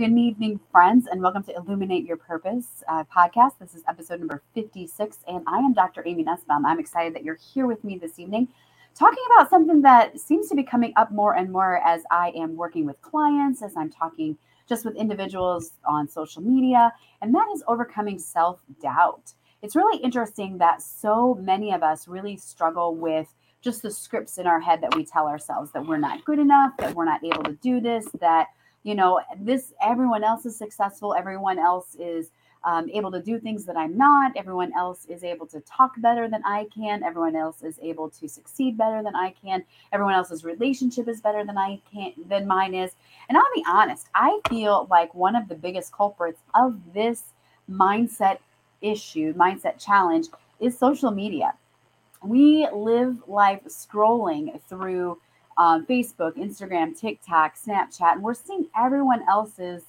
good evening, friends, and welcome to Illuminate Your Purpose uh, podcast. This is episode number 56, and I am Dr. Amy Nussbaum. I'm excited that you're here with me this evening, talking about something that seems to be coming up more and more as I am working with clients, as I'm talking just with individuals on social media, and that is overcoming self doubt. It's really interesting that so many of us really struggle with just the scripts in our head that we tell ourselves that we're not good enough, that we're not able to do this, that you know this everyone else is successful. Everyone else is um, able to do things that i'm not. Everyone else is able to talk better than i can. Everyone else is able to succeed better than i can. Everyone else's relationship is better than i can than mine is. And i'll be honest i feel like one of the biggest culprits of this mindset issue mindset challenge is social media. We live life scrolling through um, Facebook, Instagram, TikTok, Snapchat, and we're seeing everyone else's,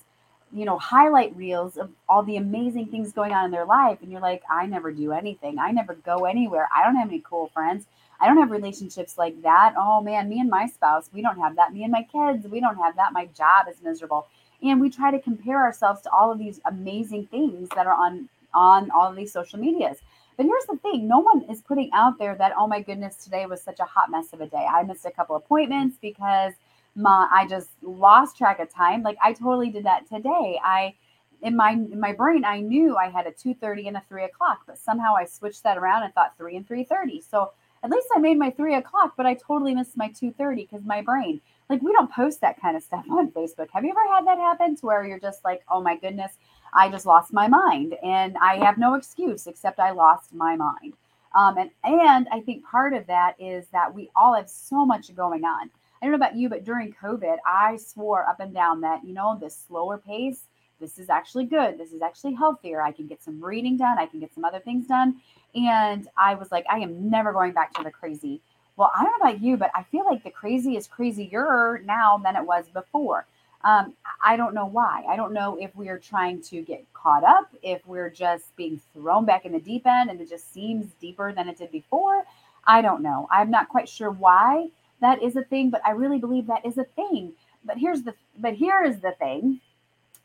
you know, highlight reels of all the amazing things going on in their life. And you're like, I never do anything. I never go anywhere. I don't have any cool friends. I don't have relationships like that. Oh man, me and my spouse, we don't have that. Me and my kids, we don't have that. My job is miserable. And we try to compare ourselves to all of these amazing things that are on on all of these social medias. But here's the thing no one is putting out there that, oh my goodness, today was such a hot mess of a day. I missed a couple appointments because my I just lost track of time. Like I totally did that today. I in my in my brain, I knew I had a 2:30 and a three o'clock, but somehow I switched that around and thought three and 3:30. So at least I made my three o'clock, but I totally missed my 2:30 because my brain. Like we don't post that kind of stuff on Facebook. Have you ever had that happen to where you're just like, oh my goodness, I just lost my mind, and I have no excuse except I lost my mind. Um, and and I think part of that is that we all have so much going on. I don't know about you, but during COVID, I swore up and down that you know this slower pace, this is actually good. This is actually healthier. I can get some reading done. I can get some other things done. And I was like, I am never going back to the crazy. Well, I don't know about you, but I feel like the crazy is crazier now than it was before. Um, I don't know why. I don't know if we're trying to get caught up, if we're just being thrown back in the deep end and it just seems deeper than it did before. I don't know. I'm not quite sure why that is a thing, but I really believe that is a thing. But here's the but here is the thing.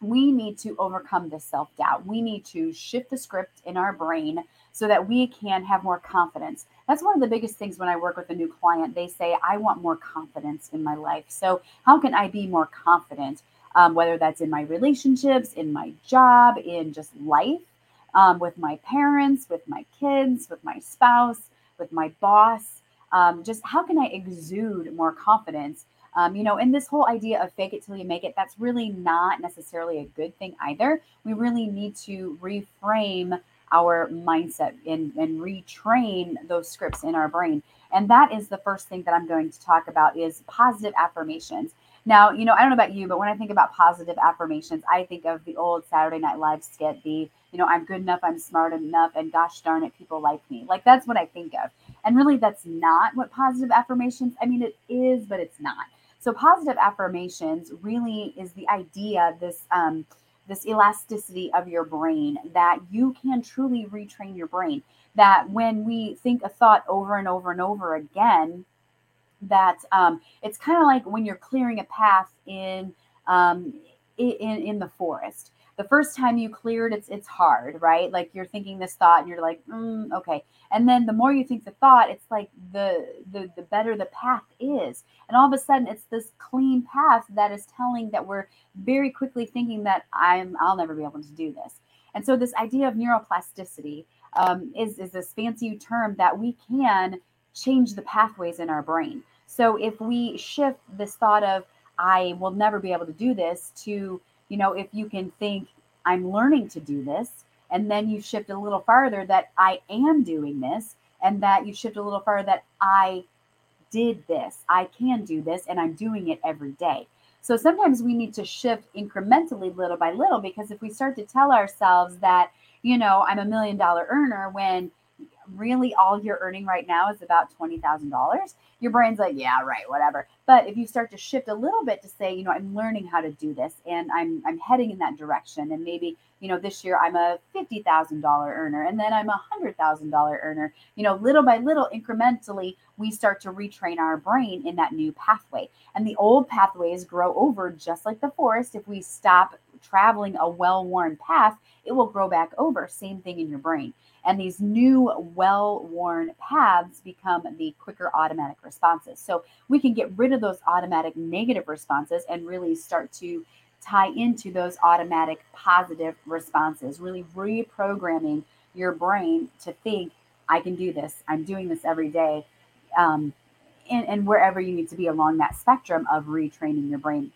We need to overcome this self-doubt. We need to shift the script in our brain so that we can have more confidence. That's one of the biggest things when I work with a new client. They say, I want more confidence in my life. So, how can I be more confident? Um, whether that's in my relationships, in my job, in just life, um, with my parents, with my kids, with my spouse, with my boss. Um, just how can I exude more confidence? Um, you know, and this whole idea of fake it till you make it, that's really not necessarily a good thing either. We really need to reframe our mindset and, and retrain those scripts in our brain. And that is the first thing that I'm going to talk about is positive affirmations. Now, you know, I don't know about you, but when I think about positive affirmations, I think of the old Saturday Night Live skit, the, you know, I'm good enough, I'm smart enough, and gosh darn it, people like me. Like that's what I think of. And really, that's not what positive affirmations, I mean, it is, but it's not. So, positive affirmations really is the idea, this, um, this elasticity of your brain that you can truly retrain your brain. That when we think a thought over and over and over again that um, it's kind of like when you're clearing a path in um, in in the forest the first time you cleared it's it's hard right? Like you're thinking this thought and you're like mm, okay. And then the more you think the thought it's like the, the the better the path is. And all of a sudden it's this clean path that is telling that we're very quickly thinking that i'm i'll never be able to do this. And so this idea of neuroplasticity um, is is this fancy term that we can change the pathways in our brain. So if we shift this thought of i will never be able to do this to you know, if you can think, I'm learning to do this, and then you shift a little farther that I am doing this, and that you shift a little farther that I did this, I can do this, and I'm doing it every day. So sometimes we need to shift incrementally little by little because if we start to tell ourselves that, you know, I'm a million dollar earner when really all you're earning right now is about $20,000, your brain's like, yeah, right, whatever. But if you start to shift a little bit to say, you know, I'm learning how to do this and I'm I'm heading in that direction and maybe, you know, this year I'm a $50,000 earner and then I'm a $100,000 earner. You know, little by little incrementally we start to retrain our brain in that new pathway. And the old pathways grow over just like the forest if we stop traveling a well worn path, it will grow back over. Same thing in your brain. And these new well worn paths become the quicker automatic responses. So we can get rid of those automatic negative responses and really start to tie into those automatic positive responses, really reprogramming your brain to think, I can do this. I'm doing this every day. Um, and, and wherever you need to be along that spectrum of retraining your brain.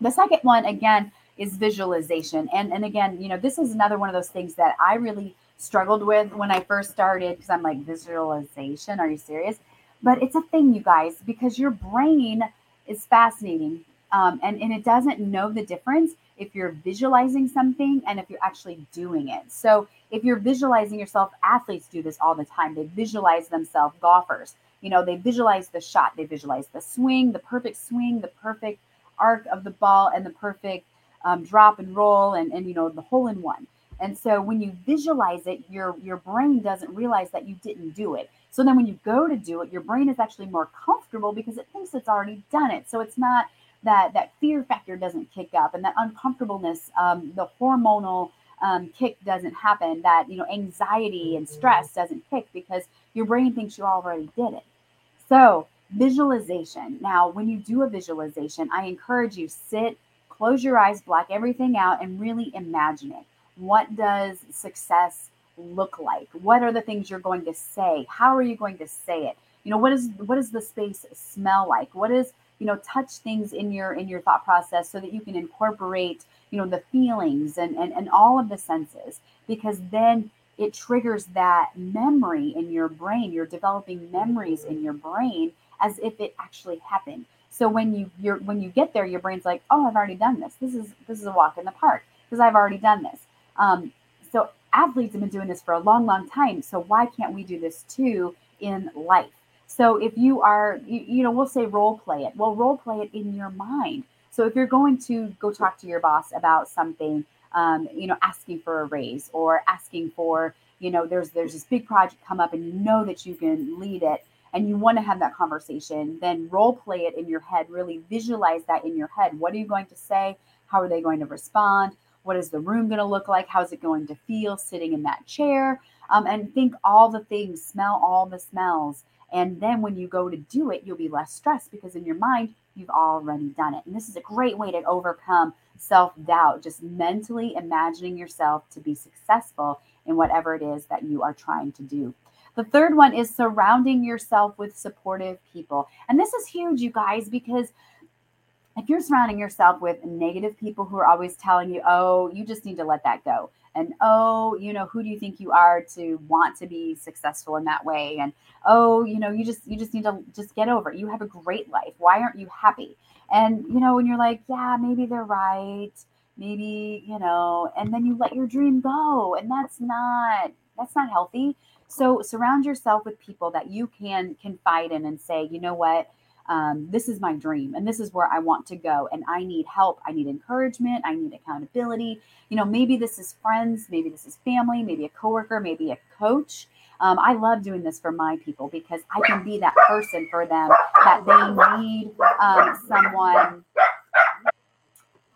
The second one, again, is visualization. And, and again, you know, this is another one of those things that I really struggled with when I first started because I'm like, visualization, are you serious? But it's a thing, you guys, because your brain is fascinating um, and, and it doesn't know the difference if you're visualizing something and if you're actually doing it. So if you're visualizing yourself, athletes do this all the time. They visualize themselves, golfers, you know, they visualize the shot, they visualize the swing, the perfect swing, the perfect arc of the ball, and the perfect um, drop and roll, and, and, you know, the hole in one. And so when you visualize it, your your brain doesn't realize that you didn't do it. So then when you go to do it, your brain is actually more comfortable because it thinks it's already done it. So it's not that that fear factor doesn't kick up and that uncomfortableness, um, the hormonal um, kick doesn't happen. That you know anxiety and stress doesn't kick because your brain thinks you already did it. So visualization. Now, when you do a visualization, I encourage you sit, close your eyes, black everything out, and really imagine it what does success look like? What are the things you're going to say? How are you going to say it? You know, what is what does the space smell like? What is, you know, touch things in your in your thought process so that you can incorporate, you know, the feelings and and, and all of the senses because then it triggers that memory in your brain. You're developing memories in your brain as if it actually happened. So when you you're when you get there, your brain's like, oh, I've already done this. This is this is a walk in the park because I've already done this. Um, so athletes have been doing this for a long, long time. So why can't we do this too in life? So if you are, you, you know, we'll say role play it. Well, role play it in your mind. So if you're going to go talk to your boss about something, um, you know, asking for a raise or asking for, you know, there's there's this big project come up and you know that you can lead it and you want to have that conversation, then role play it in your head. Really visualize that in your head. What are you going to say? How are they going to respond? What is the room going to look like? How's it going to feel sitting in that chair? Um, and think all the things, smell all the smells. And then when you go to do it, you'll be less stressed because in your mind, you've already done it. And this is a great way to overcome self doubt, just mentally imagining yourself to be successful in whatever it is that you are trying to do. The third one is surrounding yourself with supportive people. And this is huge, you guys, because if you're surrounding yourself with negative people who are always telling you, oh, you just need to let that go. And oh, you know, who do you think you are to want to be successful in that way? And oh, you know, you just you just need to just get over it. You have a great life. Why aren't you happy? And you know, when you're like, yeah, maybe they're right. Maybe, you know, and then you let your dream go. And that's not that's not healthy. So surround yourself with people that you can confide in and say, you know what? Um, this is my dream and this is where I want to go. And I need help. I need encouragement. I need accountability. You know, maybe this is friends, maybe this is family, maybe a coworker, maybe a coach. Um, I love doing this for my people because I can be that person for them that they need um, someone.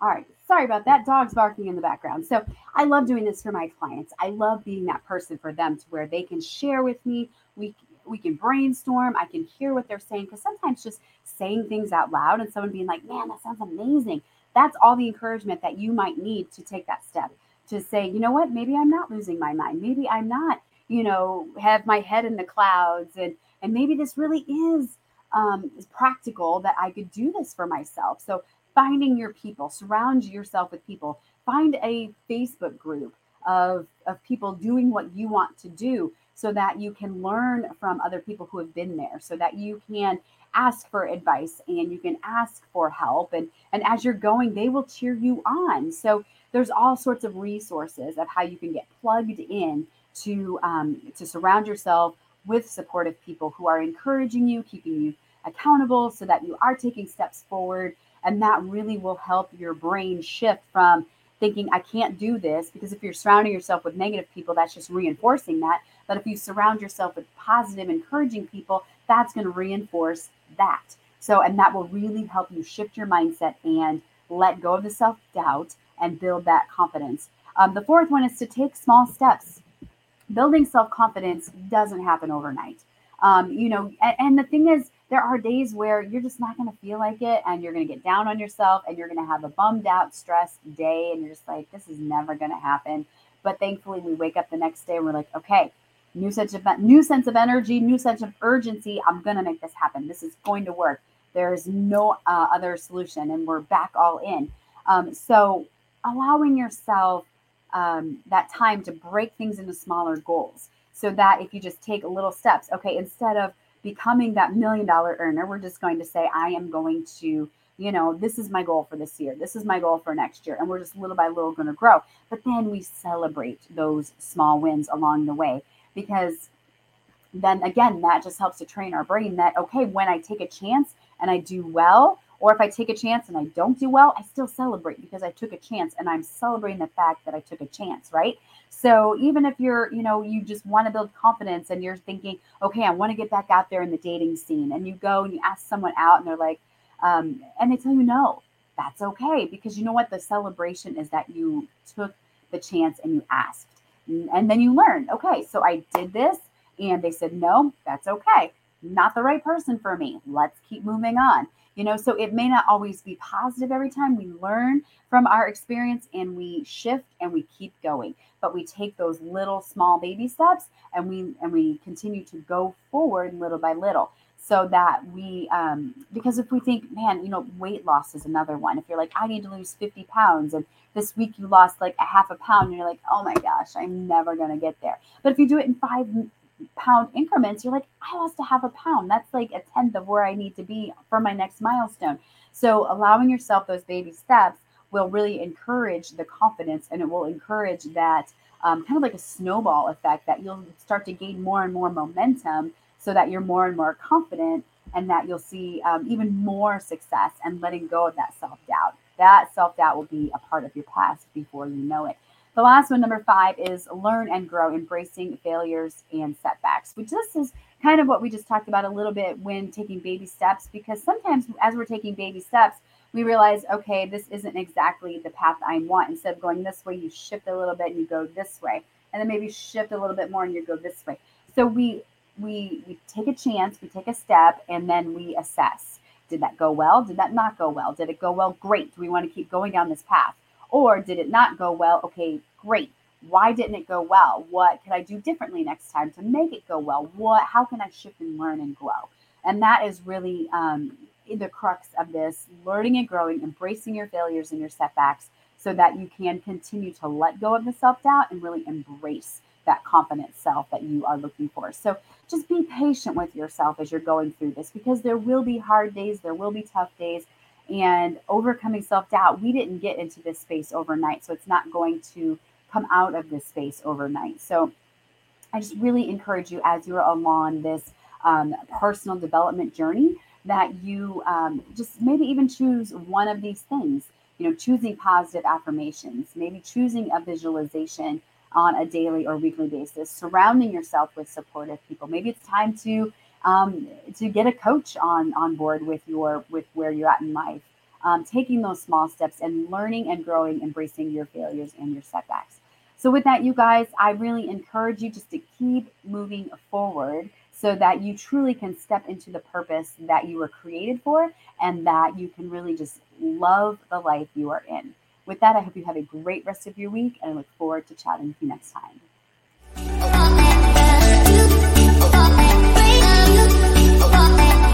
All right, sorry about that. Dog's barking in the background. So I love doing this for my clients. I love being that person for them to where they can share with me. We we can brainstorm. I can hear what they're saying because sometimes just saying things out loud and someone being like, man, that sounds amazing. That's all the encouragement that you might need to take that step to say, you know what, maybe I'm not losing my mind. Maybe I'm not, you know, have my head in the clouds and and maybe this really is um, practical that I could do this for myself. So finding your people, surround yourself with people. Find a Facebook group of of people doing what you want to do so that you can learn from other people who have been there, so that you can ask for advice and you can ask for help. And, and as you're going, they will cheer you on. So there's all sorts of resources of how you can get plugged in to um, to surround yourself with supportive people who are encouraging you, keeping you accountable so that you are taking steps forward. And that really will help your brain shift from thinking, I can't do this, because if you're surrounding yourself with negative people, that's just reinforcing that. But if you surround yourself with positive, encouraging people, that's going to reinforce that. So, and that will really help you shift your mindset and let go of the self doubt and build that confidence. Um, the fourth one is to take small steps. Building self confidence doesn't happen overnight. Um, you know, and, and the thing is, there are days where you're just not going to feel like it and you're going to get down on yourself and you're going to have a bummed out, stressed day. And you're just like, this is never going to happen. But thankfully, we wake up the next day and we're like, okay, new sense of new sense of energy, new sense of urgency. I'm going to make this happen. This is going to work. There is no uh, other solution, and we're back all in. Um, so, allowing yourself um, that time to break things into smaller goals so that if you just take little steps, okay, instead of becoming that million dollar earner, we're just going to say, I am going to, you know, this is my goal for this year. This is my goal for next year. And we're just little by little going to grow. But then we celebrate those small wins along the way because then again, that just helps to train our brain that, okay, when I take a chance and I do well, or if I take a chance and I don't do well, I still celebrate because I took a chance and I'm celebrating the fact that I took a chance, right? So even if you're, you know, you just want to build confidence and you're thinking, okay, I want to get back out there in the dating scene, and you go and you ask someone out and they're like, um, and they tell you no, that's okay because you know what? The celebration is that you took the chance and you asked. And then you learn, okay, so I did this and they said, no, that's okay. Not the right person for me. Let's keep moving on you know so it may not always be positive every time we learn from our experience and we shift and we keep going. But we take those little small baby steps and we and we continue to go forward little by little so that we um because if we think man you know weight loss is another one. If you're like i need to lose 50 pounds and this week you lost like a half a pound and you're like oh my gosh i'm never going to get there. But if you do it in five pound increments, you're like, I lost a half a pound. That's like a tenth of where I need to be for my next milestone. So allowing yourself those baby steps will really encourage the confidence and it will encourage that um, kind of like a snowball effect that you'll start to gain more and more momentum so that you're more and more confident and that you'll see um, even more success and letting go of that self doubt. That self doubt will be a part of your past before you know it. The last one, number five, is learn and grow, embracing failures and setbacks, which this is kind of what we just talked about a little bit when taking baby steps, because sometimes as we're taking baby steps, we realize, okay, this isn't exactly the path I want. Instead of going this way, you shift a little bit and you go this way. And then maybe shift a little bit more and you go this way. So we we we take a chance, we take a step, and then we assess. Did that go well? Did that not go well? Did it go well? Great. Do we want to keep going down this path? Or did it not go well? Okay, great. Why didn't it go well? What could I do differently next time to make it go well? What how can I shift and learn and grow? And that is really um, the crux of this learning and growing, embracing your failures and your setbacks so that you can continue to let go of the self doubt and really embrace that confident self that you are looking for. So just be patient with yourself as you're going through this because there will be hard days, there will be tough days, and overcoming self doubt, we didn't get into this space overnight. So it's not going to come out of this space overnight. So I just really encourage you as you're along this um, personal development journey that you um, just maybe even choose one of these things. You know, choosing positive affirmations, maybe choosing a visualization on a daily or weekly basis, surrounding yourself with supportive people. Maybe it's time to um, to get a coach on on board with your with where you're at in life. Um, taking those small steps and learning and growing embracing your failures and your setbacks. So with that you guys i really encourage you just to keep moving forward so that you truly can step into the purpose that you were created for and that you can really just love the life you are in. With that i hope you have a great rest of your week and i look forward to chatting with you next time